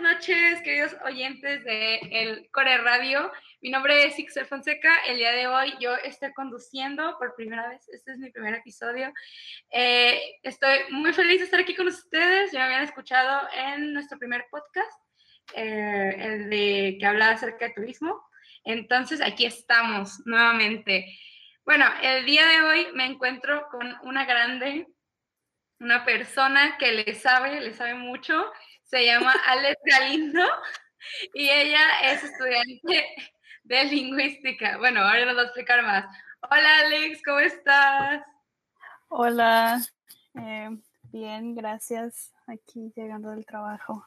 buenas noches, queridos oyentes de el Core Radio. Mi nombre es Ixel Fonseca. El día de hoy yo estoy conduciendo por primera vez. Este es mi primer episodio. Eh, estoy muy feliz de estar aquí con ustedes. Ya me habían escuchado en nuestro primer podcast, eh, el de que hablaba acerca de turismo. Entonces, aquí estamos nuevamente. Bueno, el día de hoy me encuentro con una grande, una persona que le sabe, le sabe mucho se llama Alex Galindo y ella es estudiante de lingüística. Bueno, ahora nos va a explicar más. Hola Alex, ¿cómo estás? Hola, eh, bien, gracias. Aquí llegando del trabajo.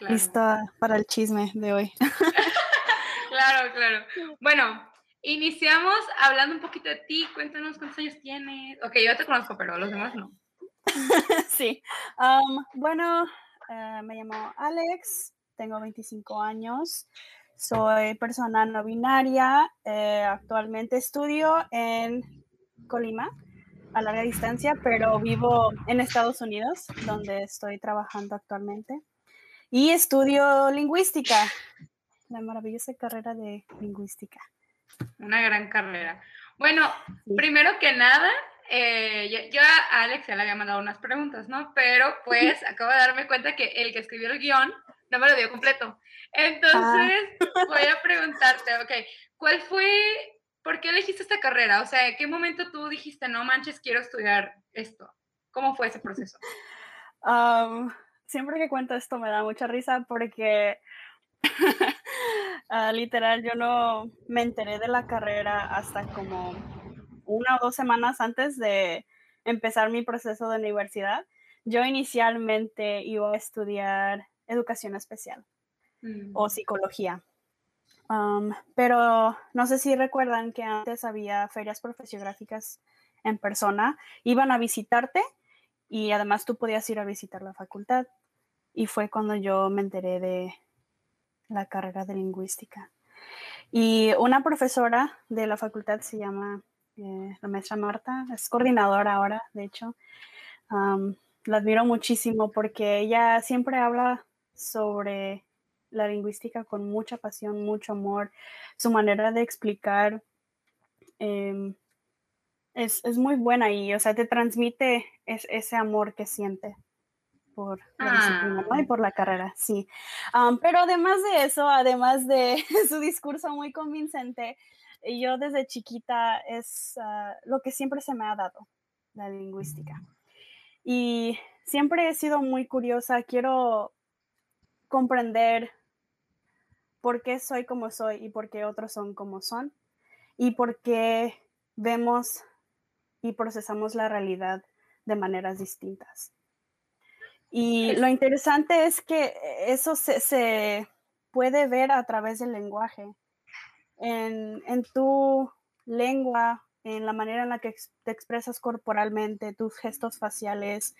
Lista para el chisme de hoy. claro, claro. Bueno, iniciamos hablando un poquito de ti. Cuéntanos cuántos años tienes. Ok, yo te conozco, pero los demás no. sí. Um, bueno, eh, me llamo Alex, tengo 25 años, soy persona no binaria, eh, actualmente estudio en Colima a larga distancia, pero vivo en Estados Unidos, donde estoy trabajando actualmente. Y estudio lingüística, la maravillosa carrera de lingüística. Una gran carrera. Bueno, primero que nada, eh, yo a Alex ya le había mandado unas preguntas, ¿no? Pero pues acabo de darme cuenta que el que escribió el guion no me lo dio completo. Entonces ah. voy a preguntarte, ok, ¿cuál fue, por qué elegiste esta carrera? O sea, ¿en qué momento tú dijiste, no manches, quiero estudiar esto? ¿Cómo fue ese proceso? siempre que cuento esto me da mucha risa porque ah, literal yo no me enteré de la carrera hasta como una o dos semanas antes de empezar mi proceso de universidad, yo inicialmente iba a estudiar educación especial mm. o psicología. Um, pero no sé si recuerdan que antes había ferias profesiográficas en persona, iban a visitarte y además tú podías ir a visitar la facultad. Y fue cuando yo me enteré de la carrera de lingüística. Y una profesora de la facultad se llama eh, la maestra Marta, es coordinadora ahora, de hecho. la admiro muchísimo porque ella siempre habla sobre la lingüística con mucha pasión, mucho amor. Su manera de explicar em, es, muy buena y, o sea, te transmite ese amor que siente por la disciplina y ah. por la carrera, sí. pero además de eso, además de su discurso muy convincente, y yo desde chiquita es ah, lo que siempre se me ha dado, la lingüística. Y siempre he sido muy curiosa, quiero comprender por qué soy como soy y por qué otros son como son y por qué vemos y procesamos la realidad de maneras distintas. Y lo interesante es que eso se, se puede ver a través del lenguaje en, tu lengua, en la manera en la que te expresas corporalmente, tus gestos faciales,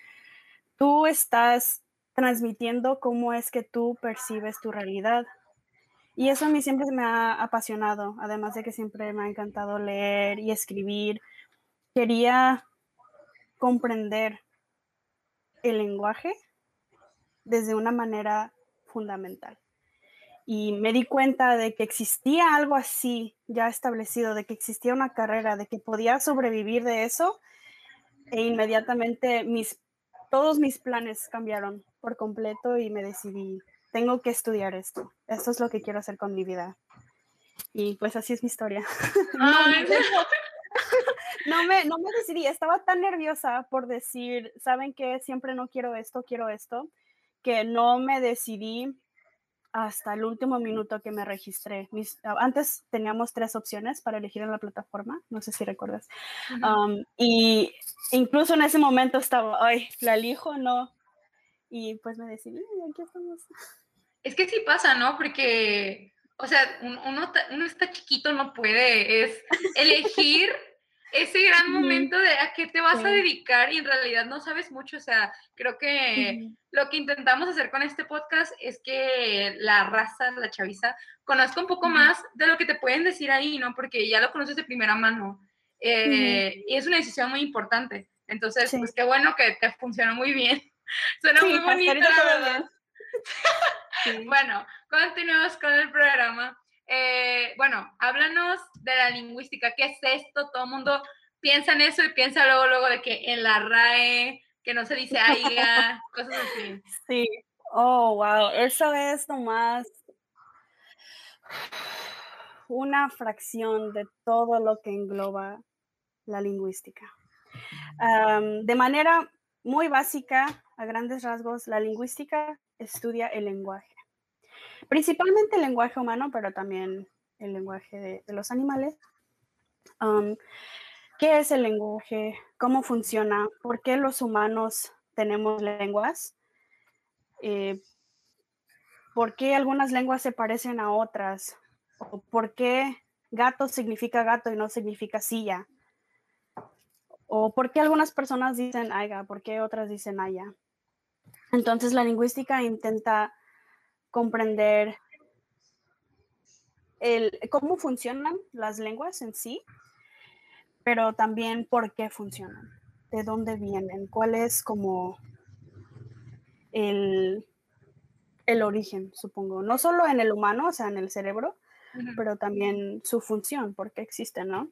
tú estás transmitiendo cómo es que tú percibes tu realidad. Y eso a mí siempre me ha apasionado, además de que siempre me ha encantado leer y escribir. Quería comprender el lenguaje desde una manera fundamental y me di cuenta de que existía algo así ya establecido, de que existía una carrera, de que podía sobrevivir de eso e inmediatamente mis, todos mis planes cambiaron por completo y me decidí, tengo que estudiar esto, esto es lo que quiero hacer con mi vida. Y pues así es mi historia. no, me, no me decidí, estaba tan nerviosa por decir, ¿saben qué? Siempre no quiero esto, quiero esto, que no me decidí hasta el último minuto que me registré. Mis, ah, antes teníamos tres opciones para elegir en la plataforma, no sé si recuerdas. y incluso en ese momento estaba, ay, la elijo, no. Y pues me decidí, aquí estamos. Es que sí pasa, ¿no? Porque, o sea, uno, uno está chiquito, no puede, es elegir ese gran momento de a qué te vas a dedicar y en realidad no sabes mucho, o sea, creo que lo que intentamos hacer con este podcast es que la raza, la chaviza, conozca un poco más de lo que te pueden decir ahí, ¿no? Porque ya lo conoces de primera mano eh, y es una decisión muy importante. Entonces, pues qué bueno que te funcionó muy bien. Suena muy bonito, la verdad. Bueno, continuemos con el programa. Eh, bueno, háblanos de la lingüística. ¿Qué es esto? Todo el mundo piensa en eso y piensa luego, luego de que en la RAE, que no se dice AIGA, cosas así. Sí. Oh, wow. Eso es nomás una fracción de todo lo que engloba la lingüística. de manera muy básica, a grandes rasgos, la lingüística estudia el lenguaje. Principalmente el lenguaje humano, pero también el lenguaje de, los animales. ¿Qué es el lenguaje? ¿Cómo funciona? ¿Por qué los humanos tenemos lenguas? Eh, ¿Por qué algunas lenguas se parecen a otras? ¿Por qué gato significa gato y no significa silla? ¿O por qué algunas personas dicen aiga? ¿Por qué otras dicen aya? Entonces la lingüística intenta comprender el, cómo funcionan las lenguas en sí, pero también por qué funcionan, de dónde vienen, cuál es como el, el origen, supongo. No solo en el humano, o sea, en el cerebro, pero también su función, por qué existen, ¿no?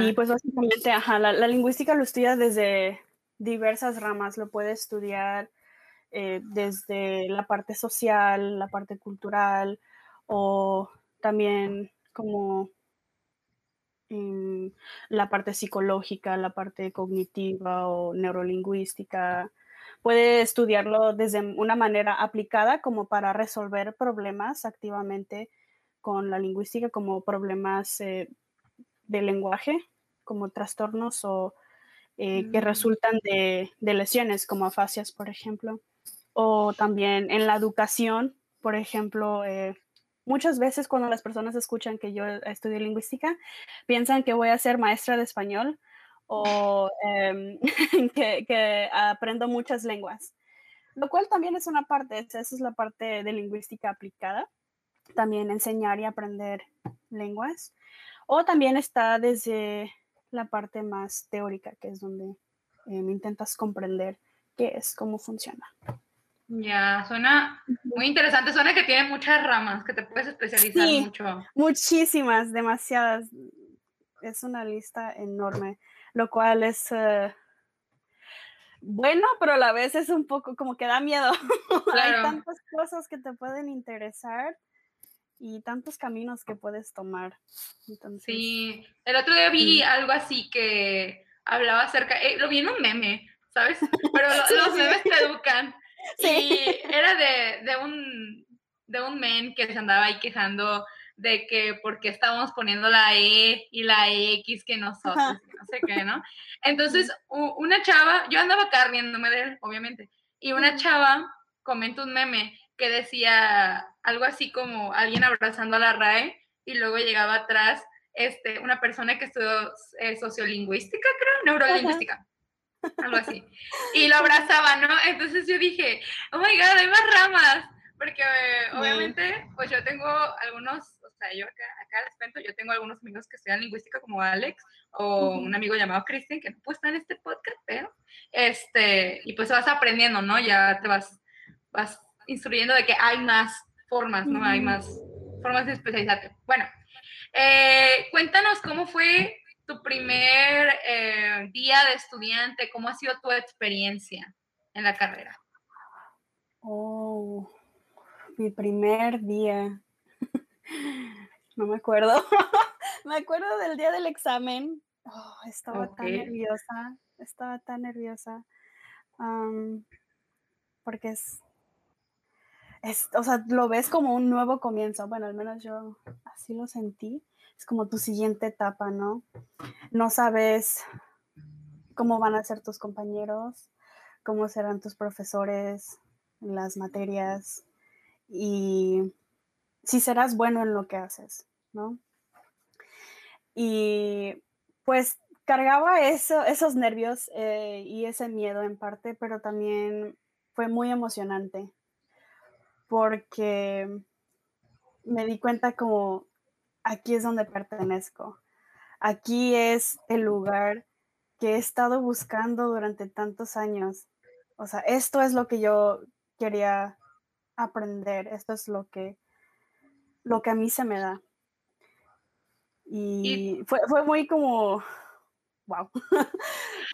Y pues básicamente, ajá, la, lingüística lo estudia desde diversas ramas, lo puede estudiar eh, desde la parte social, la parte cultural o también como la parte psicológica, la parte cognitiva o neurolingüística. Puede estudiarlo desde una manera aplicada como para resolver problemas activamente con la lingüística, como problemas eh, de lenguaje, como trastornos o eh, que mm. resultan de, lesiones, como afasias, por ejemplo. O también en la educación, por ejemplo, eh, muchas veces cuando las personas escuchan que yo estudio lingüística, piensan que voy a ser maestra de español o em, que, aprendo muchas lenguas, lo cual también es una parte, esa es la parte de lingüística aplicada, también enseñar y aprender lenguas, o también está desde la parte más teórica, que es donde em, intentas comprender qué es, cómo funciona. Ya, suena muy interesante, suena que tiene muchas ramas, que te puedes especializar sí, mucho. Muchísimas, demasiadas. Es una lista enorme, lo cual es eh, bueno, pero a la vez es un poco como que da miedo. Hay tantas cosas que te pueden interesar y tantos caminos que puedes tomar. Sí, el otro día vi algo así que hablaba acerca, eh, lo vi en un meme, ¿sabes? Pero los memes te educan. Sí. era de, de, un, de un men que se andaba ahí quejando de que porque estábamos poniendo la E y la X que nosotros, no sé qué, ¿no? Entonces, una chava, yo andaba acá riéndome de él, obviamente, y una chava comentó un meme que decía algo así como alguien abrazando a la RAE y luego llegaba atrás este, una persona que estudió eh, sociolingüística, creo, neurolingüística algo así. Y lo abrazaba, ¿no? Entonces yo dije, oh my god, hay más ramas, porque eh, obviamente, pues yo tengo algunos, o sea, yo acá, acá les cuento, yo tengo algunos amigos que estudian lingüística como Alex, o un amigo llamado Christian, que no puede estar en este podcast, pero, este, y pues vas aprendiendo, ¿no? Ya te vas, vas instruyendo de que hay más formas, ¿no? Hay más formas de especializarte. Bueno, eh, cuéntanos cómo fue tu primer eh, día de estudiante? ¿Cómo ha sido tu experiencia en la carrera? Oh, mi primer día. no me acuerdo. me acuerdo del día del examen. Oh, estaba tan nerviosa, estaba tan nerviosa. porque es, es, o sea, lo ves como un nuevo comienzo. Bueno, al menos yo así lo sentí es como tu siguiente etapa, ¿no? No sabes cómo van a ser tus compañeros, cómo serán tus profesores las materias y si serás bueno en lo que haces, ¿no? Y pues cargaba eso, esos nervios eh, y ese miedo en parte, pero también fue muy emocionante porque me di cuenta como aquí es donde pertenezco. Aquí es el lugar que he estado buscando durante tantos años. O sea, esto es lo que yo quería aprender. Esto es lo que, lo que a mí se me da. Y, fue, fue muy como, wow,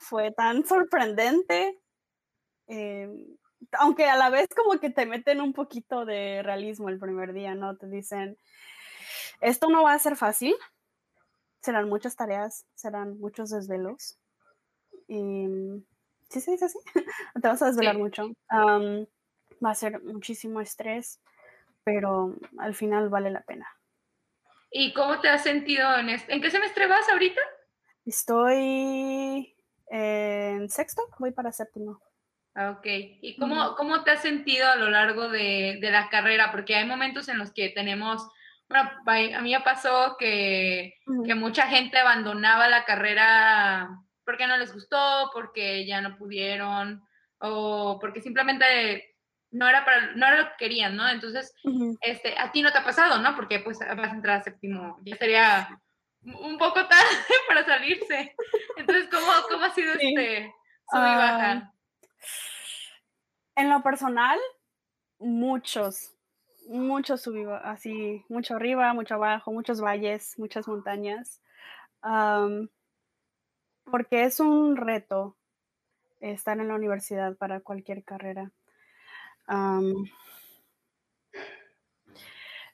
fue tan sorprendente. Em, aunque a la vez como que te meten un poquito de realismo el primer día, ¿no? Te dicen, esto no va a ser fácil, serán muchas tareas, serán muchos desvelos. Y, sí se dice así, te vas a desvelar mucho. va a ser muchísimo estrés, pero al final vale la pena. ¿Y cómo te has sentido en este? ¿En qué semestre vas ahorita? Estoy en sexto, voy para séptimo. Ah, ok. ¿Y cómo, cómo te has sentido a lo largo de, de, la carrera? Porque hay momentos en los que tenemos, bueno, a mí me pasó que, que mucha gente abandonaba la carrera porque no les gustó, porque ya no pudieron, o porque simplemente no era para, no era lo que querían, ¿no? Entonces, este, a ti no te ha pasado, ¿no? Porque pues vas a entrar a séptimo, ya sería un poco tarde para salirse. Entonces, ¿cómo, cómo ha sido este sub y baja? En lo personal, muchos, muchos subí, así, mucho arriba, mucho abajo, muchos valles, muchas montañas. porque es un reto estar en la universidad para cualquier carrera.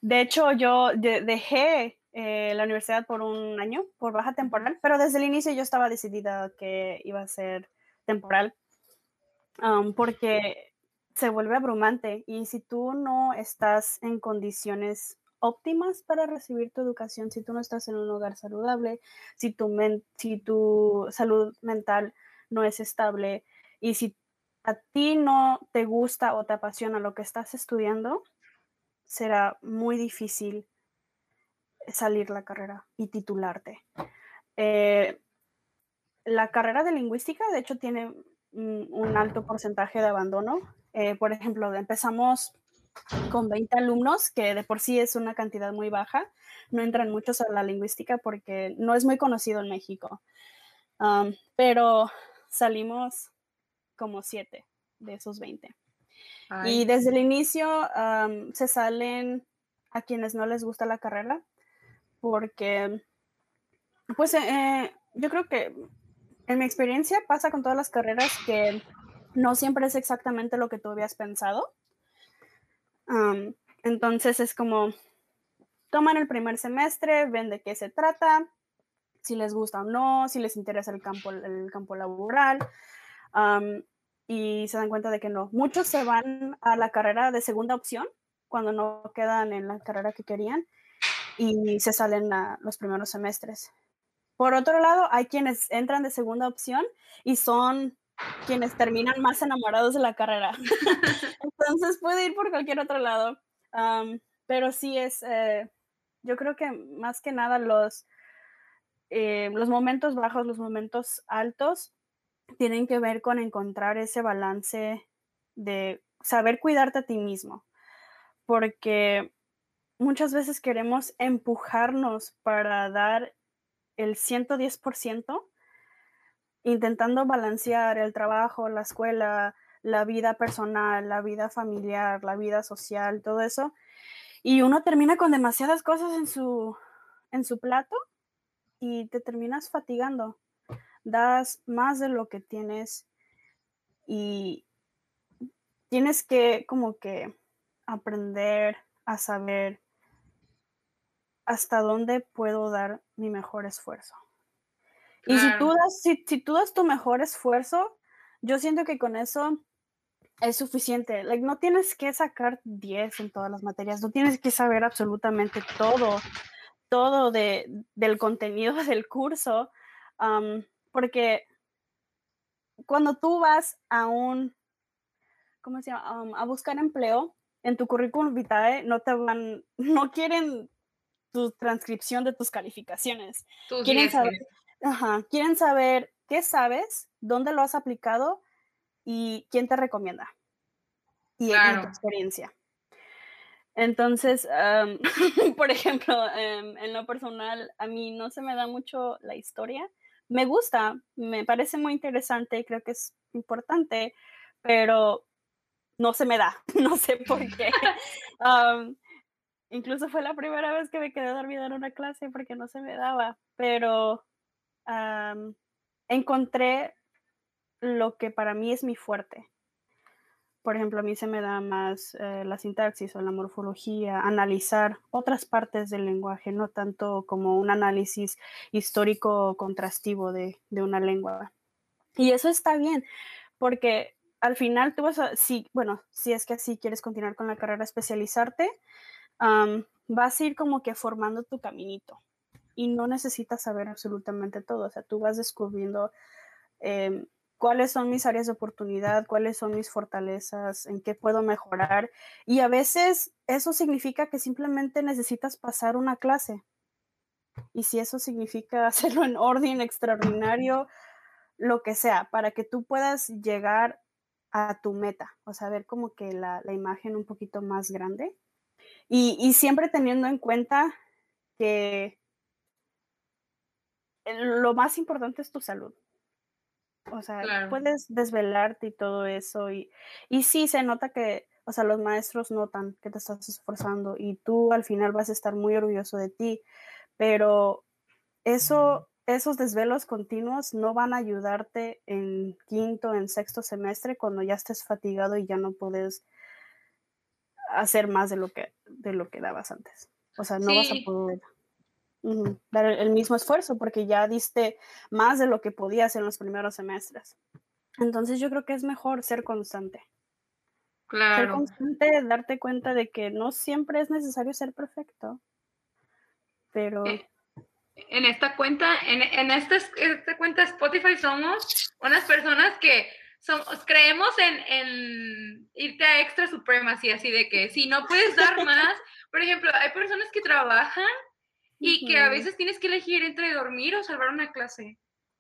de hecho, yo dejé eh, la universidad por un año, por baja temporal, pero desde el inicio yo estaba decidida que iba a ser temporal, porque se vuelve abrumante y si tú no estás en condiciones óptimas para recibir tu educación, si tú no estás en un hogar saludable, si tu, si tu salud mental no es estable y si a ti no te gusta o te apasiona lo que estás estudiando, será muy difícil salir la carrera y titularte. Eh, la carrera de lingüística, de hecho, tiene un alto porcentaje de abandono. Eh, por ejemplo, empezamos con 20 alumnos, que de por sí es una cantidad muy baja. No entran muchos a la lingüística porque no es muy conocido en México. pero salimos como 7 de esos 20. Y desde el inicio se salen a quienes no les gusta la carrera porque, pues, eh, yo creo que en mi experiencia pasa con todas las carreras que no siempre es exactamente lo que tú habías pensado. entonces es como, toman el primer semestre, ven de qué se trata, si les gusta o no, si les interesa el campo, el campo laboral, y se dan cuenta de que no. Muchos se van a la carrera de segunda opción cuando no quedan en la carrera que querían y se salen los primeros semestres. Por otro lado, hay quienes entran de segunda opción y son quienes terminan más enamorados de la carrera. Entonces puede ir por cualquier otro lado. pero sí es, eh, yo creo que más que nada los, eh, los momentos bajos, los momentos altos, tienen que ver con encontrar ese balance de saber cuidarte a ti mismo. Porque muchas veces queremos empujarnos para dar el 110%, intentando balancear el trabajo, la escuela, la vida personal, la vida familiar, la vida social, todo eso. Y uno termina con demasiadas cosas en su, en su plato y te terminas fatigando. Das más de lo que tienes y tienes que como que aprender a saber hasta dónde puedo dar mi mejor esfuerzo. Y si tú, das, si, tú das tu mejor esfuerzo, yo siento que con eso es suficiente. no tienes que sacar 10 en todas las materias, no tienes que saber absolutamente todo, todo de, del contenido del curso, porque cuando tú vas a un, ¿cómo se llama? a buscar empleo, en tu currículum vitae no te van, no quieren tu transcripción de tus calificaciones. quieren saber, quieren saber qué sabes, dónde lo has aplicado y quién te recomienda. Y, en tu experiencia. Entonces, por ejemplo, em, en lo personal, a mí no se me da mucho la historia. Me gusta, me parece muy interesante, creo que es importante, pero no se me da, no sé por qué. incluso fue la primera vez que me quedé dormida en una clase porque no se me daba, pero encontré lo que para mí es mi fuerte. Por ejemplo, a mí se me da más eh, la sintaxis o la morfología, analizar otras partes del lenguaje, no tanto como un análisis histórico contrastivo de, una lengua. Y eso está bien, porque al final tú vas a, si, bueno, si es que así quieres continuar con la carrera, especializarte, vas a ir como que formando tu caminito y no necesitas saber absolutamente todo, o sea, tú vas descubriendo em, cuáles son mis áreas de oportunidad, cuáles son mis fortalezas, en qué puedo mejorar. Y a veces eso significa que simplemente necesitas pasar una clase. Y si eso significa hacerlo en orden extraordinario, lo que sea, para que tú puedas llegar a tu meta, o sea, ver como que la, imagen un poquito más grande. Y, siempre teniendo en cuenta que lo más importante es tu salud. O sea, puedes desvelarte y todo eso. Y, y sí, se nota que, o sea, los maestros notan que te estás esforzando y tú al final vas a estar muy orgulloso de ti. Pero eso esos desvelos continuos no van a ayudarte en quinto, en sexto semestre cuando ya estés fatigado y ya no puedes hacer más de lo que, de lo que dabas antes. O sea, no vas a poder dar el, mismo esfuerzo porque ya diste más de lo que podías en los primeros semestres. Entonces yo creo que es mejor ser constante. Claro. Ser constante, darte cuenta de que no siempre es necesario ser perfecto, pero... Eh, en esta cuenta, en, en esta, esta, cuenta Spotify somos unas personas que somos, creemos en, en irte a extra supremacy, así de que si no puedes dar más, por ejemplo, hay personas que trabajan y que a veces tienes que elegir entre dormir o salvar una clase.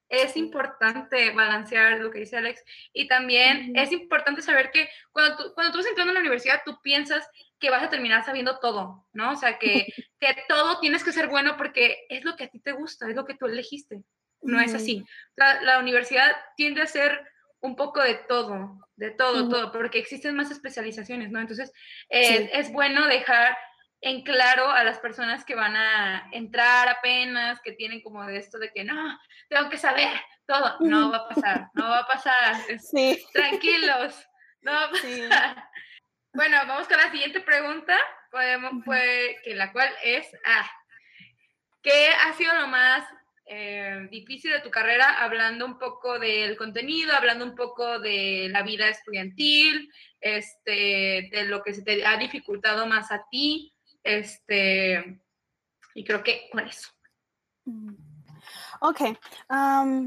Es importante balancear lo que dice Alex y también es importante saber que cuando tú, cuando tú vas entrando a la universidad, tú piensas que vas a terminar sabiendo todo, ¿no? O sea, que, que todo tienes que ser bueno porque es lo que a ti te gusta, es lo que tú elegiste. No es así. La, la, universidad tiende a ser un poco de todo, de todo, todo, porque existen más especializaciones, ¿no? Entonces, es, es bueno dejar en claro a las personas que van a entrar apenas, que tienen como de esto de que no, tengo que saber todo. No va a pasar, no va a pasar. Sí. Tranquilos, no va a pasar. Bueno, vamos con la siguiente pregunta, podemos, fue, que la cual es, ah, ¿qué ha sido lo más eh, difícil de tu carrera? Hablando un poco del contenido, hablando un poco de la vida estudiantil, este, de lo que se te ha dificultado más a ti, este, y creo que con eso. Mm. Ok,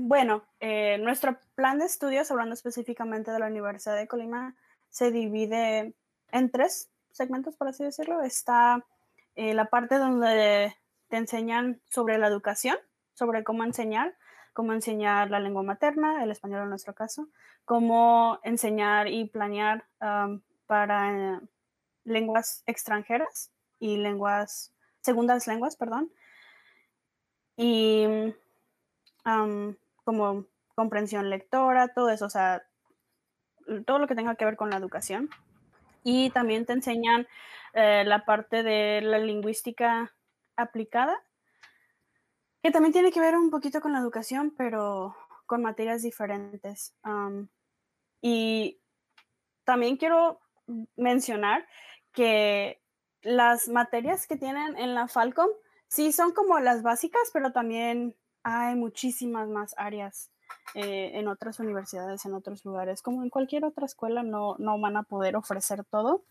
bueno, eh, nuestro plan de estudios, hablando específicamente de la Universidad de Colima, se divide en tres segmentos, por así decirlo. Está eh, la parte donde te enseñan sobre la educación, sobre cómo enseñar, cómo enseñar la lengua materna, el español en nuestro caso, cómo enseñar y planear para lenguas extranjeras y lenguas, segundas lenguas, perdón. Y como comprensión lectora, todo eso, o sea, todo lo que tenga que ver con la educación y también te enseñan eh, la parte de la lingüística aplicada, que también tiene que ver un poquito con la educación, pero con materias diferentes. y también quiero mencionar que las materias que tienen en la Falcom sí son como las básicas, pero también hay muchísimas más áreas eh, en otras universidades, en otros lugares, como en cualquier otra escuela, no, no van a poder ofrecer todo.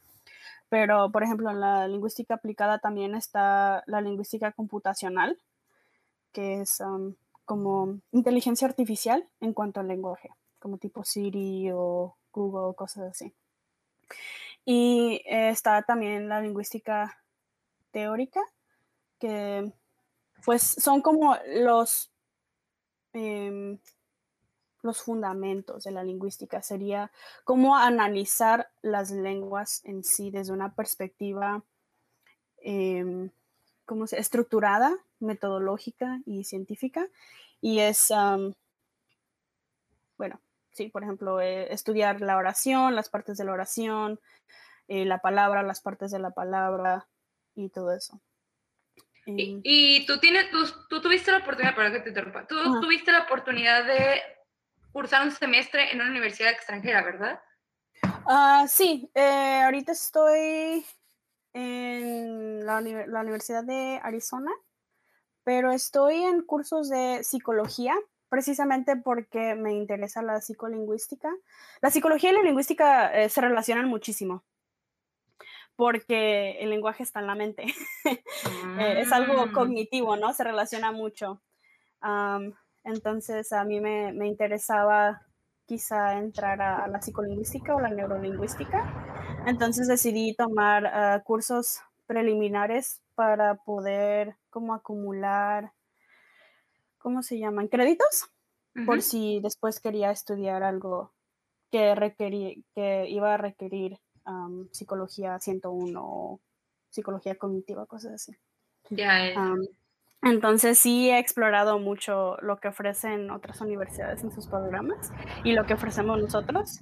Pero, por ejemplo, en la lingüística aplicada también está la lingüística computacional, que es como inteligencia artificial en cuanto al lenguaje, como tipo Siri o Google, cosas así. Y está también la lingüística teórica, que pues son como los em, los fundamentos de la lingüística, sería cómo analizar las lenguas en sí desde una perspectiva eh, se, estructurada, metodológica y científica. Y es, bueno, sí, por ejemplo, eh, estudiar la oración, las partes de la oración, eh, la palabra, las partes de la palabra y todo eso. Y, tú tienes, tú, tuviste la oportunidad, para que te interrumpa, tú tuviste la oportunidad de cursar un semestre en una universidad extranjera, ¿verdad? Uh, sí, eh, ahorita estoy en la, la, Universidad de Arizona, pero estoy en cursos de psicología, precisamente porque me interesa la psicolingüística. La psicología y la lingüística eh, se relacionan muchísimo porque el lenguaje está en la mente. Eh, es algo mm. cognitivo, ¿no? Se relaciona mucho. entonces, a mí me, me, interesaba quizá entrar a, la psicolingüística o la neurolingüística. Entonces decidí tomar ah, cursos preliminares para poder como acumular, ¿cómo se llaman? Créditos, por si después quería estudiar algo que, requería, que iba a requerir psicología 101 o psicología cognitiva, cosas así. entonces sí he explorado mucho lo que ofrecen otras universidades en sus programas y lo que ofrecemos nosotros.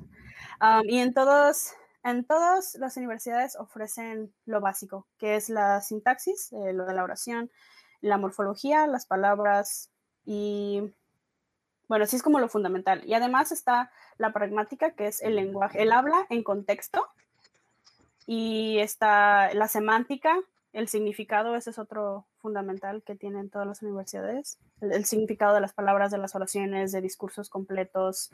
y en todos, en todas las universidades ofrecen lo básico, que es la sintaxis, eh, lo de la oración, la morfología, las palabras y bueno, sí es como lo fundamental. Y además está la pragmática, que es el lenguaje, el habla en contexto, y está la semántica, el significado, ese es otro fundamental que tienen todas las universidades, el, significado de las palabras, de las oraciones, de discursos completos.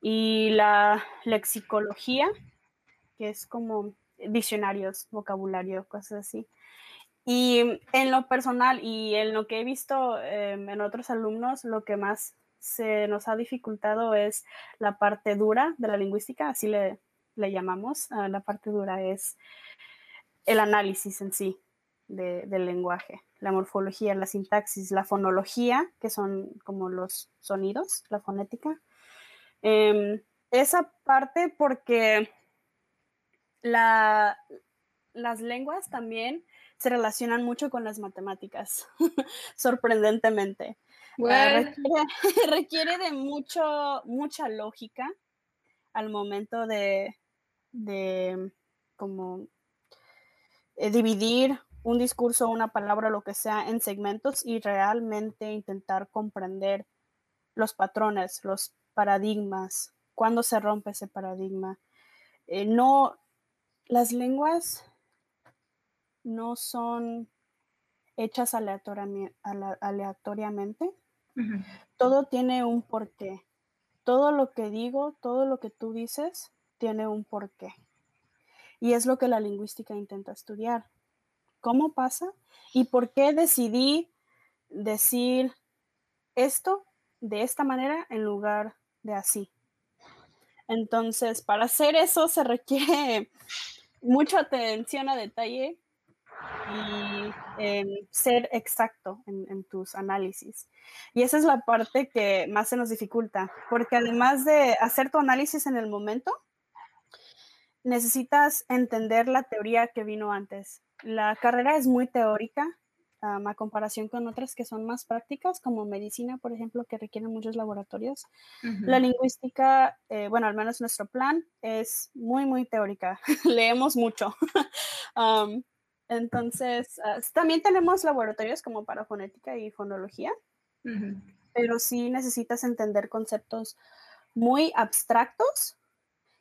Y la lexicología, que es como diccionarios, vocabulario, cosas así. Y en lo personal y en lo que he visto em, en otros alumnos, lo que más se nos ha dificultado es la parte dura de la lingüística, así le, le llamamos. Ah, la parte dura es el análisis en sí del lenguaje, la morfología, la sintaxis, la fonología, que son como los sonidos, la fonética. Em, esa parte porque las lenguas también se relacionan mucho con las matemáticas, sorprendentemente. Ah, requiere, de mucho, mucha lógica al momento de, de como eh, dividir un discurso, una palabra, lo que sea, en segmentos y realmente intentar comprender los patrones, los paradigmas, cuándo se rompe ese paradigma. Eh, no, las lenguas no son hechas aleatoriamente. Todo tiene un porqué. Todo lo que digo, todo lo que tú dices, tiene un porqué. Y es lo que la lingüística intenta estudiar. ¿Cómo pasa? ¿Y por qué decidí decir esto de esta manera en lugar de así? Entonces, para hacer eso se requiere mucha atención a detalle y em, ser exacto en, en, tus análisis. Y esa es la parte que más se nos dificulta, porque además de hacer tu análisis en el momento, necesitas entender la teoría que vino antes. La carrera es muy teórica a comparación con otras que son más prácticas, como medicina, por ejemplo, que requieren muchos laboratorios. La lingüística, eh, bueno, al menos nuestro plan es muy, muy teórica. Leemos mucho. entonces, ah, también tenemos laboratorios como para fonética y fonología, pero sí necesitas entender conceptos muy abstractos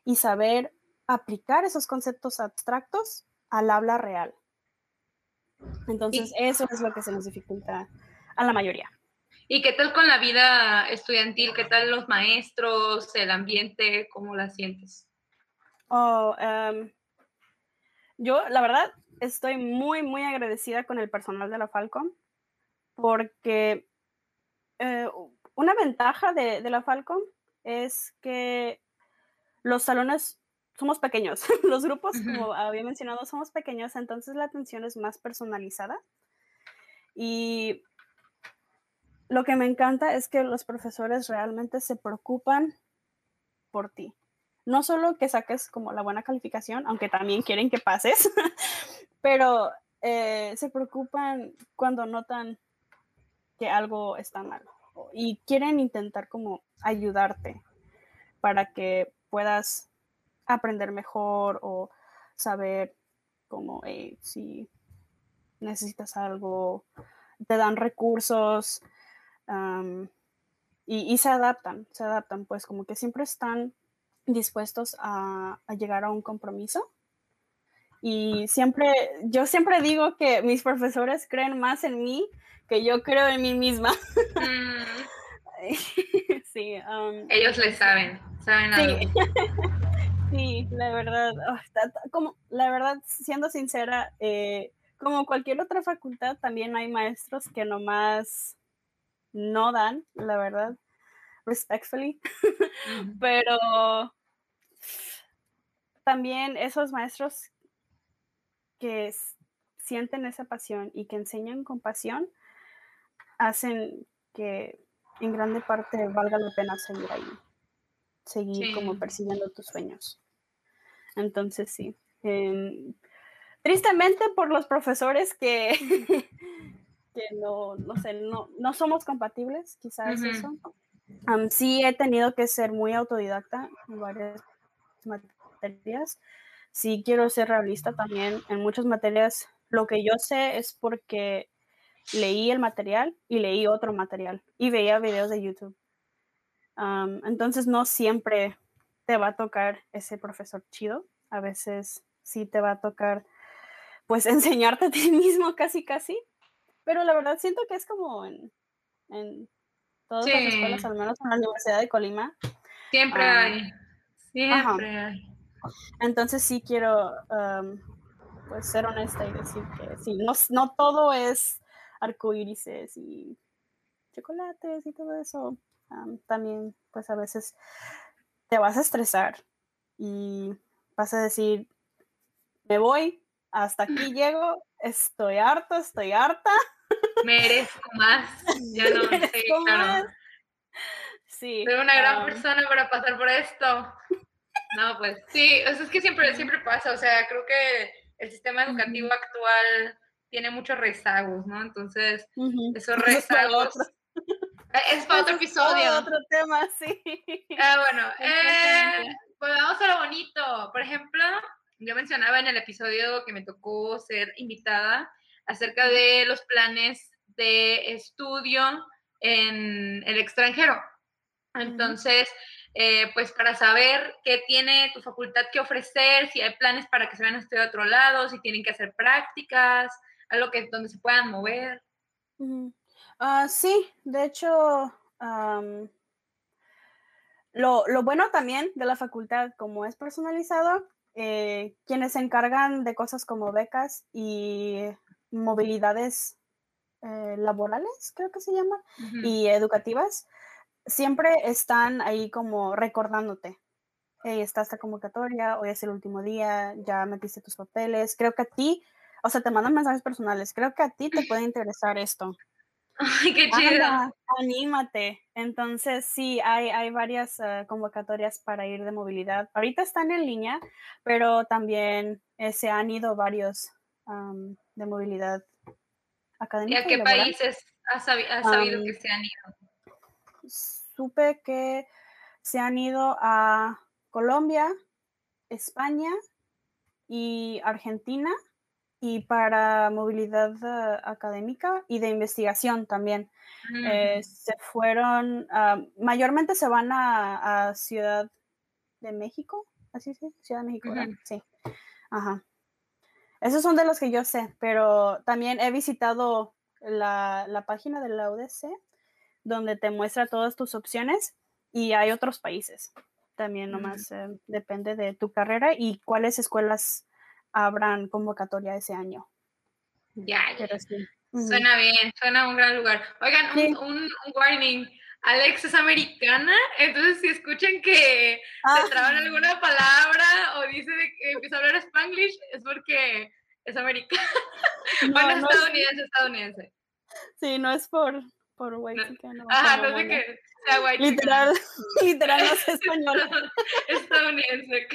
y saber aplicar esos conceptos abstractos al habla real. Entonces, eso es lo que se nos dificulta a la mayoría. ¿Y qué tal con la vida estudiantil? ¿Qué tal los maestros, el ambiente? ¿Cómo la sientes? Oh, em, yo, la verdad, estoy muy, muy agradecida con el personal de la Falcon porque eh, una ventaja de, de la Falcon es que los salones somos pequeños, los grupos, como había mencionado, somos pequeños, entonces la atención es más personalizada. Y lo que me encanta es que los profesores realmente se preocupan por ti. No solo que saques como la buena calificación, aunque también quieren que pases, pero eh, se preocupan cuando notan que algo está mal y quieren intentar como ayudarte para que puedas aprender mejor o saber cómo si necesitas algo, te dan recursos y, se adaptan, se adaptan, pues como que siempre están dispuestos a, llegar a un compromiso. Y siempre, yo siempre digo que mis profesores creen más en mí que yo creo en mí misma. Mm. sí. Ellos le saben, saben algo. Sí, la verdad, oh, como, la verdad, siendo sincera, eh, como cualquier otra facultad, también hay maestros que nomás no dan, la verdad, respectfully, pero también esos maestros que sienten esa pasión y que enseñan con pasión, hacen que en grande parte valga la pena seguir ahí, seguir como persiguiendo tus sueños. Entonces sí. Em, tristemente por los profesores que, que no, no sé, no, no somos compatibles, quizás eso. sí he tenido que ser muy autodidacta en varias materias. Sí quiero ser realista también. En muchas materias lo que yo sé es porque leí el material y leí otro material y veía videos de YouTube. entonces no siempre te va a tocar ese profesor chido. A veces sí te va a tocar pues enseñarte a ti mismo casi casi. Pero la verdad siento que es como en, en todas las escuelas, al menos en la Universidad de Colima. Siempre hay. Siempre hay. Entonces sí quiero pues ser honesta y decir que sí, no, no todo es arcoírises y chocolates y todo eso. también pues a veces te vas a estresar y vas a decir, me voy, hasta aquí llego, estoy harto, estoy harta. Merezco más, ya no sé, claro. Sí. Soy una gran persona para pasar por esto. No, pues sí, es que siempre, siempre pasa, o sea, creo que el sistema educativo actual tiene muchos rezagos, ¿no? Entonces, esos rezagos... Es para otro episodio. otro tema, sí. Ah, bueno, eh, pues vamos a lo bonito. Por ejemplo, yo mencionaba en el episodio que me tocó ser invitada acerca de los planes de estudio en el extranjero. Entonces, eh, pues para saber qué tiene tu facultad que ofrecer, si hay planes para que se vayan a estudiar a otro lado, si tienen que hacer prácticas, algo que donde se puedan mover. Ah, sí, de hecho, lo, lo, bueno también de la facultad, como es personalizado, eh, quienes se encargan de cosas como becas y movilidades eh, laborales, creo que se llaman, y educativas, siempre están ahí como recordándote. Hey, está esta convocatoria, hoy es el último día, ya metiste tus papeles. Creo que a ti, o sea, te mandan mensajes personales. Creo que a ti te puede interesar esto. Ay, qué chido. anímate. Entonces, sí, hay, hay varias eh, convocatorias para ir de movilidad. Ahorita están en línea, pero también eh, se han ido varios de movilidad académica. ¿Y a qué países has, sabido que se han ido? Supe que se han ido a Colombia, España y Argentina y para movilidad eh, académica y de investigación también. Eh, mm. se fueron, ah, mayormente se van a, Ciudad de México, así sí, Ciudad de México, sí. Ajá. Esos son de los que yo sé, pero también he visitado la, la página de la UDC, donde te muestra todas tus opciones y hay otros países. También nomás eh, depende de tu carrera y cuáles escuelas habrán convocatoria ese año. Ya, ya. Suena bien, suena un gran lugar. Oigan, un, warning. Alex es americana, entonces si escuchan que se ah. traban alguna palabra o dice que empieza a hablar spanglish, es porque es americana. bueno, es estadounidense, estadounidense. Sí, no es por, por white no. Ajá, no sé qué sea white Literal, literal no es español. estadounidense,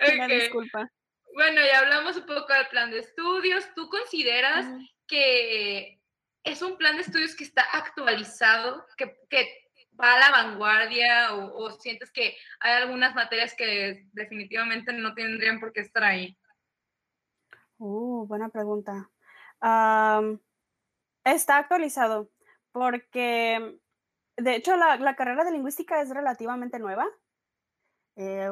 okay. disculpa. Bueno, ya hablamos un poco del plan de estudios. ¿Tú consideras que es un plan de estudios que está actualizado, que, va a la vanguardia o, sientes que hay algunas materias que definitivamente no tendrían por qué estar ahí? Uh, buena pregunta. está actualizado porque, de hecho, la, carrera de lingüística es relativamente nueva. Eh,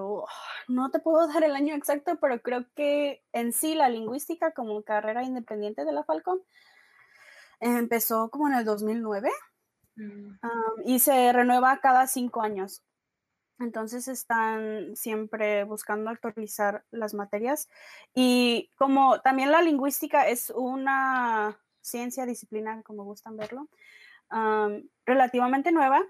no te puedo dar el año exacto, pero creo que en sí la lingüística como carrera independiente de la Falcon empezó como en el 2009 mm. y se renueva cada cinco años. Entonces están siempre buscando actualizar las materias y como también la lingüística es una ciencia, disciplina, como gustan verlo, relativamente nueva,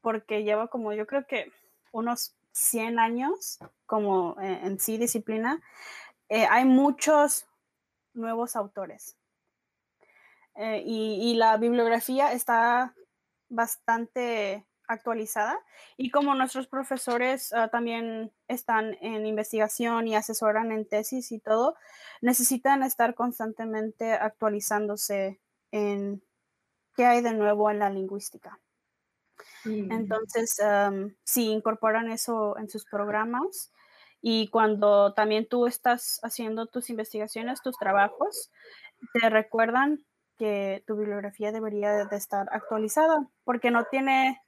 porque lleva como yo creo que unos 100 años como en, sí disciplina. Eh, hay muchos nuevos autores eh, y, la bibliografía está bastante actualizada y como nuestros profesores ah, también están en investigación y asesoran en tesis y todo, necesitan estar constantemente actualizándose en qué hay de nuevo en la lingüística. Entonces, si incorporan eso en sus programas y cuando también tú estás haciendo tus investigaciones, tus trabajos, te recuerdan que tu bibliografía debería de estar actualizada, porque no tiene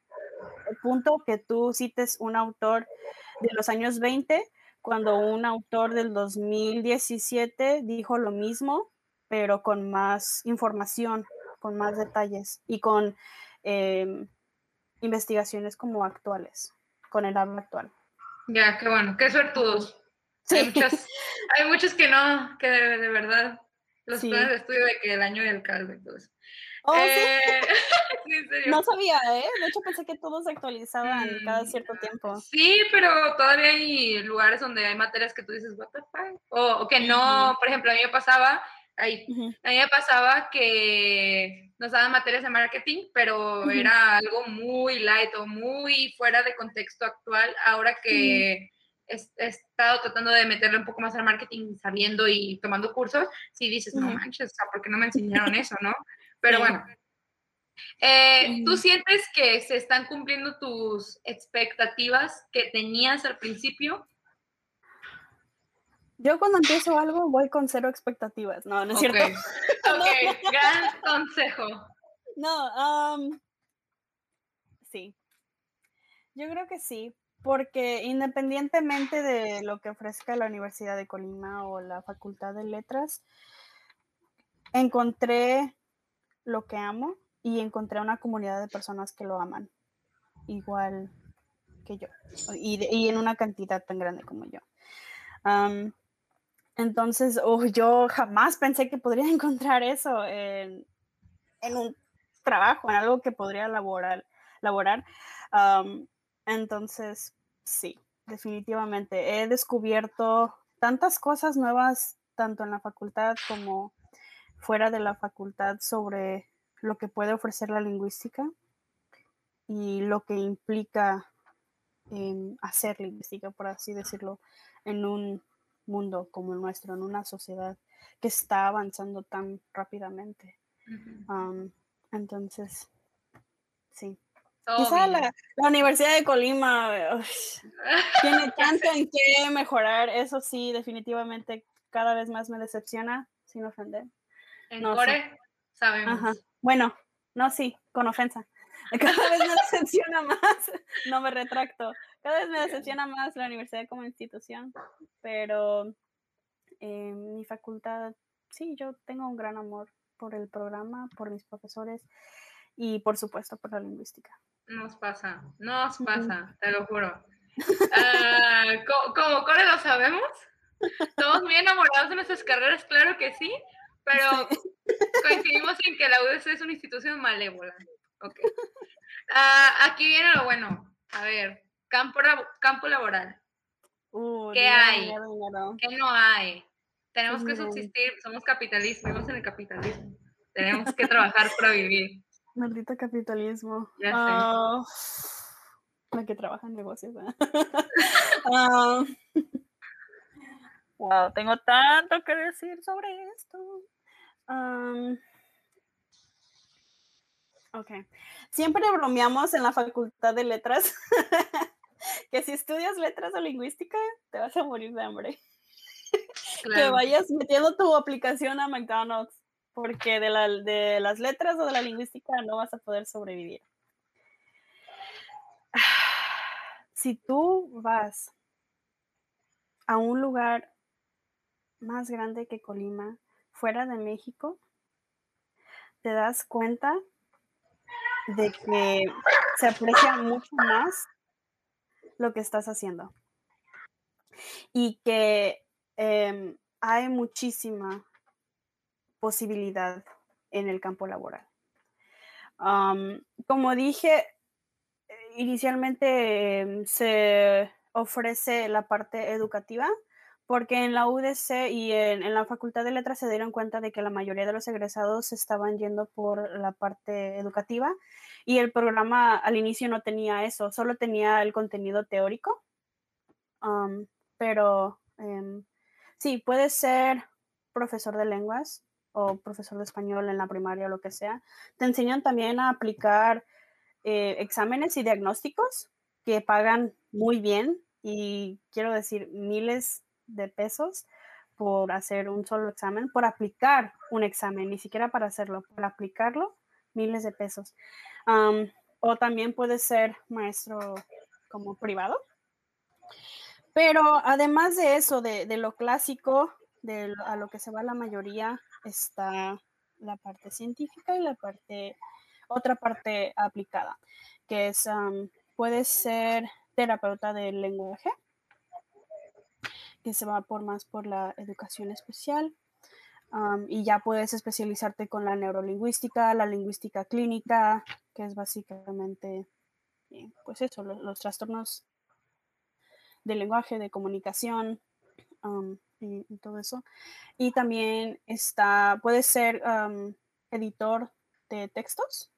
punto que tú cites un autor de los años 20 cuando un autor del 2017 dijo lo mismo, pero con más información, con más detalles y con em, investigaciones como actuales, con el habla actual. Ya, qué bueno, qué suertudos. Hay, hay muchos que no, que de, verdad, los planes de estudio de que el año del caldo y todo eso. Oh, eh, no sabía, ¿eh? De hecho pensé que todos se actualizaban cada cierto mm, tiempo. Sí, pero todavía hay lugares donde hay materias que tú dices, what the fuck? O, que no, por ejemplo, a mí me pasaba, ahí, a mí me pasaba que nos daban materias de marketing, pero era algo muy light o muy fuera de contexto actual. Ahora que he, estado tratando de meterle un poco más al marketing, sabiendo y tomando cursos, sí dices, no manches, ¿por qué no me enseñaron eso, no? Pero bueno, eh, ¿tú sientes que se están cumpliendo tus expectativas que tenías al principio? Yo cuando empiezo algo voy con cero expectativas, no, no es cierto. Ok, gran consejo. No, sí. Yo creo que sí, porque independientemente de lo que ofrezca la Universidad de Colima o la Facultad de Letras, encontré lo que amo y encontré una comunidad de personas que lo aman, igual que yo, y, en una cantidad tan grande como yo. Entonces, oh, yo jamás pensé que podría encontrar eso en, un trabajo, en algo que podría laborar. laborar. entonces, sí, definitivamente. He descubierto tantas cosas nuevas, tanto en la facultad como fuera de la facultad sobre lo que puede ofrecer la lingüística y lo que implica hacer lingüística, por así decirlo, en un mundo como el nuestro, en una sociedad que está avanzando tan rápidamente. entonces, sí. Quizá la, Universidad de Colima tiene tanto en qué mejorar, eso sí, definitivamente cada vez más me decepciona, sin ofender. En Core sabemos. Bueno, no, sí, con ofensa. Cada vez me decepciona más, no me retracto, cada vez me decepciona más la universidad como institución, pero eh, mi facultad, sí, yo tengo un gran amor por el programa, por mis profesores y por supuesto por la lingüística. Nos pasa, nos pasa, te lo juro. Ah, como Core lo sabemos, estamos bien enamorados de nuestras carreras, claro que sí, pero coincidimos en que la UDC es una institución malévola. Okay. Ah, aquí viene lo bueno. A ver, campo, campo laboral. Uh, ¿Qué hay? ¿Qué no hay? Tenemos que subsistir, somos capitalistas, vivimos en el capitalismo. Tenemos que trabajar para vivir. Maldito capitalismo. Ya sé. la que trabaja en negocios. wow, ah, tengo tanto que decir sobre esto. Ok. Siempre bromeamos en la facultad de letras que si estudias letras o lingüística, te vas a morir de hambre. Que vayas metiendo tu aplicación a McDonald's, porque de, la, de las letras o de la lingüística no vas a poder sobrevivir. Si tú vas a un lugar más grande que Colima, fuera de México, te das cuenta de que se aprecia mucho más lo que estás haciendo. Y que em, hay muchísima posibilidad en el campo laboral. como dije, inicialmente em, se ofrece la parte educativa, porque en la UDC y en, la Facultad de Letras se dieron cuenta de que la mayoría de los egresados estaban yendo por la parte educativa y el programa al inicio no tenía eso, solo tenía el contenido teórico. pero em, sí, puede ser profesor de lenguas o profesor de español en la primaria o lo que sea. Te enseñan también a aplicar eh, exámenes y diagnósticos que pagan muy bien y quiero decir miles de pesos por hacer un solo examen, por aplicar un examen, ni siquiera para hacerlo, por aplicarlo, miles de pesos. o también puede ser maestro como privado. Pero además de eso, de, lo clásico, de a lo que se va la mayoría, está la parte científica y la parte, otra parte aplicada, que es, puede ser terapeuta del lenguaje, que se va por más por la educación especial. Y ya puedes especializarte con la neurolingüística, la lingüística clínica, que es básicamente, eh, pues eso, los, trastornos del lenguaje, de comunicación y, todo eso. Y también está, puede ser editor de textos.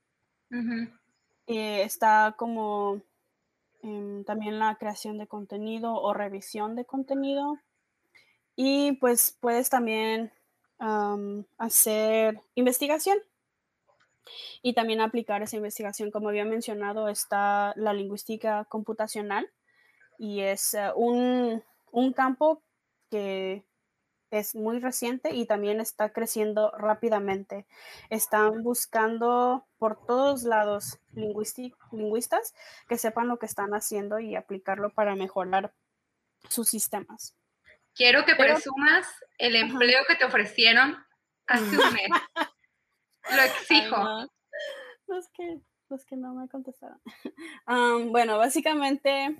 Eh, está como también la creación de contenido o revisión de contenido. Y pues puedes también hacer investigación y también aplicar esa investigación. Como había mencionado, está la lingüística computacional y es eh, un, un campo que es muy reciente y también está creciendo rápidamente. Están buscando por todos lados lingüistas que sepan lo que están haciendo y aplicarlo para mejorar sus sistemas. Quiero que presumas el empleo que te ofrecieron hace un mes. Lo exijo. Los, que, los que no me contestaron. bueno, básicamente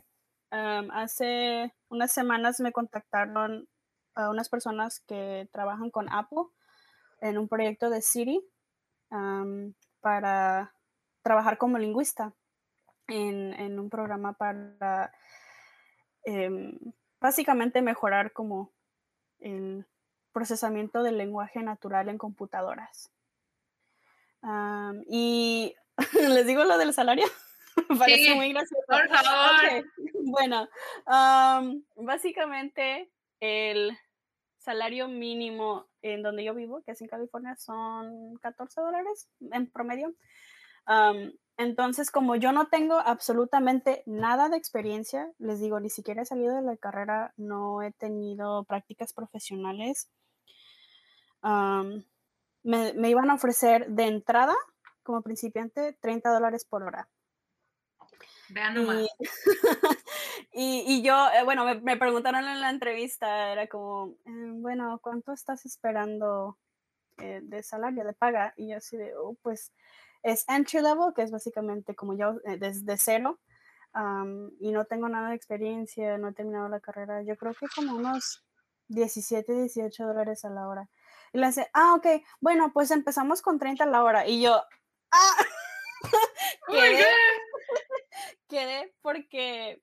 hace unas semanas me contactaron a unas personas que trabajan con Apple en un proyecto de Siri para trabajar como lingüista en, un programa para em, básicamente mejorar como el procesamiento del lenguaje natural en computadoras. y les digo lo del salario. Parece muy gracioso. Por favor. Bueno, básicamente el salario mínimo en donde yo vivo, que es en California, son 14 dólares en promedio. Entonces, como yo no tengo absolutamente nada de experiencia, les digo, ni siquiera he salido de la carrera, no he tenido prácticas profesionales, me, me, iban a ofrecer de entrada, como principiante, 30 dólares por hora. Vean nomás. Y, y, yo, eh, bueno, me, preguntaron en la entrevista, era como, eh, bueno, ¿cuánto estás esperando eh, de salario, de paga? Y yo así de, oh, pues es entry level, que es básicamente como yo desde cero, y no tengo nada de experiencia, no he terminado la carrera, yo creo que como unos 17, 18 dólares a la hora. Y le dice, ah, ok, bueno, pues empezamos con 30 a la hora. Y yo, ah, quedé, quedé porque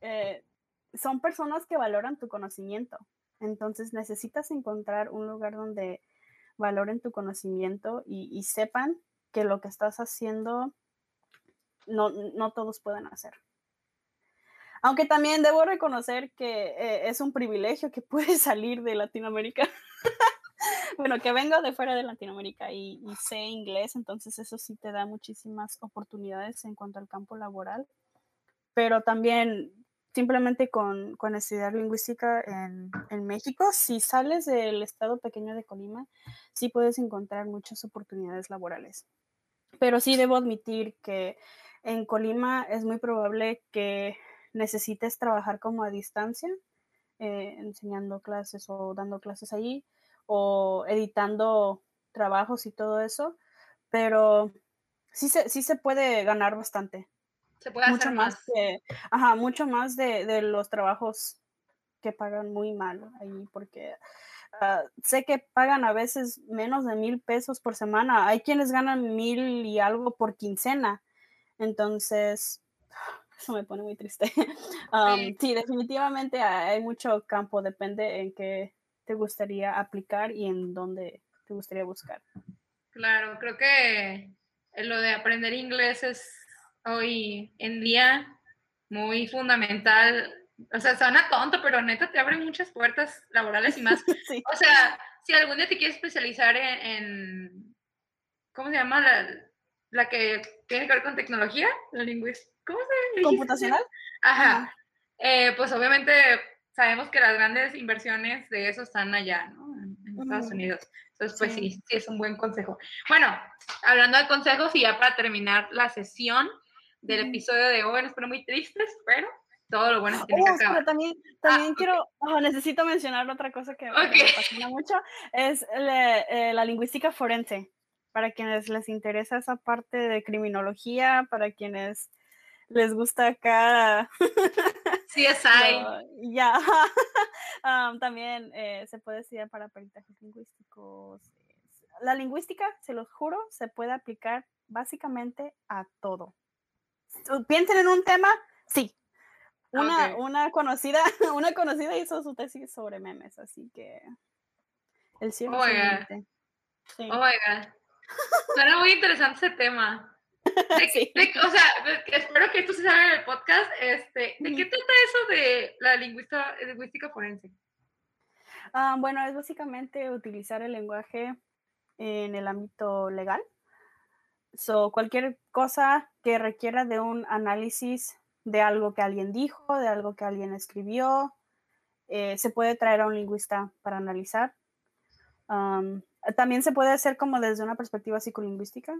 eh, son personas que valoran tu conocimiento. Entonces necesitas encontrar un lugar donde valoren tu conocimiento y, sepan que lo que estás haciendo no, no, todos pueden hacer. Aunque también debo reconocer que eh, es un privilegio que puedes salir de Latinoamérica. bueno, que vengo de fuera de Latinoamérica y, sé inglés, entonces eso sí te da muchísimas oportunidades en cuanto al campo laboral, pero también simplemente con, con estudiar lingüística en, en, México, si sales del estado pequeño de Colima, sí puedes encontrar muchas oportunidades laborales. Pero sí debo admitir que en Colima es muy probable que necesites trabajar como a distancia, eh, enseñando clases o dando clases allí, o editando trabajos y todo eso, pero sí se, sí se puede ganar bastante. Se puede mucho hacer más. Que, ajá, mucho más de, de, los trabajos que pagan muy mal ahí, porque ah, sé que pagan a veces menos de mil pesos por semana. Hay quienes ganan mil y algo por quincena. Entonces, eso me pone muy triste. sí. definitivamente hay mucho campo, depende en qué te gustaría aplicar y en dónde te gustaría buscar. Claro, creo que lo de aprender inglés es hoy en día muy fundamental. O sea, suena tonto, pero neta te abre muchas puertas laborales y más. O sea, si algún día te quieres especializar en, ¿cómo se llama? La, que tiene que ver con tecnología, la lingüística. ¿Cómo se ¿Computacional? Ajá. Eh, pues obviamente sabemos que las grandes inversiones de eso están allá, ¿no? En, Estados Unidos. Entonces, pues sí. sí, es un buen consejo. Bueno, hablando de consejos y ya para terminar la sesión, del episodio de hoy. Nos pone muy tristes, pero todo lo bueno tiene que también, ah, también quiero, oh, necesito mencionar otra cosa que, me fascina mucho, es eh, la lingüística forense. Para quienes les interesa esa parte de criminología, para quienes les gusta acá. Sí, es ahí. Ya. también eh, se puede estudiar para peritajes lingüísticos. La lingüística, se los juro, se puede aplicar básicamente a todo piensen en un tema, sí. Una, una conocida, una conocida hizo su tesis sobre memes, así que el cielo Oiga. Sí. Oiga. Suena muy interesante ese tema. o sea, espero que esto se salga en el podcast. Este, ¿De qué trata eso de la lingüista, lingüística forense? Ah, bueno, es básicamente utilizar el lenguaje en el ámbito legal So, cualquier cosa que requiera de un análisis de algo que alguien dijo, de algo que alguien escribió, eh, se puede traer a un lingüista para analizar. también se puede hacer como desde una perspectiva psicolingüística,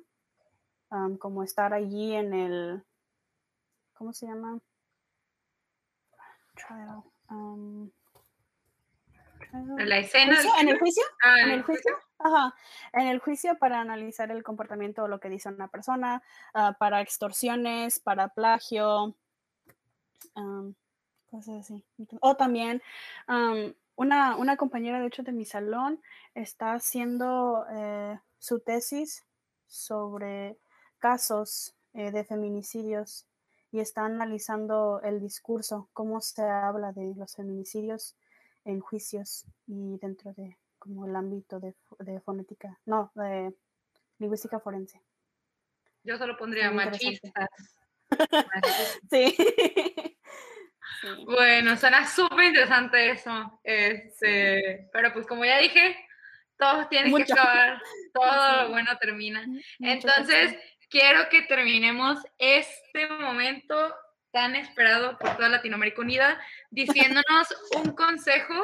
como estar allí en el, ¿cómo se llama? ¿En la escena? ¿En el juicio? Ah, ¿En el juicio? Ajá. En el juicio para analizar el comportamiento o lo que dice una persona, ah, para extorsiones, para plagio, cosas así. O también una, una, compañera, de hecho, de mi salón está haciendo eh, su tesis sobre casos eh, de feminicidios y está analizando el discurso, cómo se habla de los feminicidios en juicios y dentro de como el ámbito de, de fonética, no, de lingüística forense. Yo solo pondría machistas. sí. Bueno, suena súper interesante eso. Este, Pero pues como ya dije, todo tiene que acabar, todo lo bueno termina. Entonces, quiero que terminemos este momento tan esperado por toda Latinoamérica Unida, diciéndonos un consejo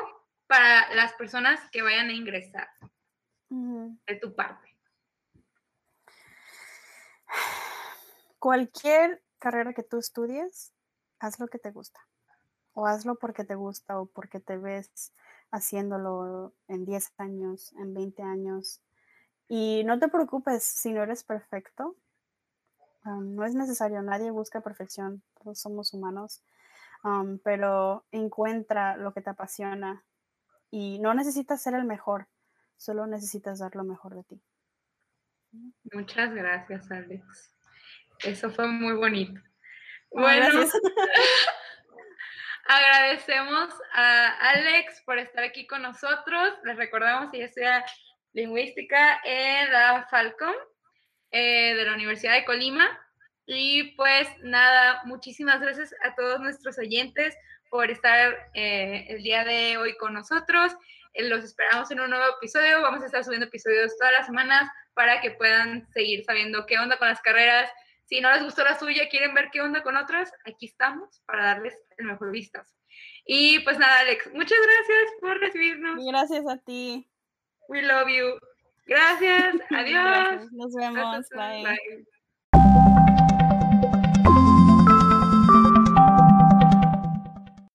para las personas que vayan a ingresar de tu parte. Cualquier carrera que tú estudies, haz lo que te gusta. O hazlo porque te gusta o porque te ves haciéndolo en 10 años, en 20 años. Y no te preocupes si no eres perfecto, no es necesario, nadie busca perfección, todos somos humanos, pero encuentra lo que te apasiona y no necesitas ser el mejor, solo necesitas dar lo mejor de ti. Muchas gracias, Alex. Eso fue muy bonito. Bueno, agradecemos a Alex por estar aquí con nosotros. Les recordamos que ella estudia lingüística en la Falcon eh, de la Universidad de Colima. Y pues nada, muchísimas gracias a todos nuestros oyentes por estar eh, el día de hoy con nosotros. Eh, los esperamos en un nuevo episodio. Vamos a estar subiendo episodios todas las semanas para que puedan seguir sabiendo qué onda con las carreras. Si no les gustó la suya, quieren ver qué onda con otras, aquí estamos para darles el mejor vistazo. Y pues nada, Alex, muchas gracias por recibirnos. Gracias a ti. We love you. Gracias. Adiós. Nos vemos. Bye.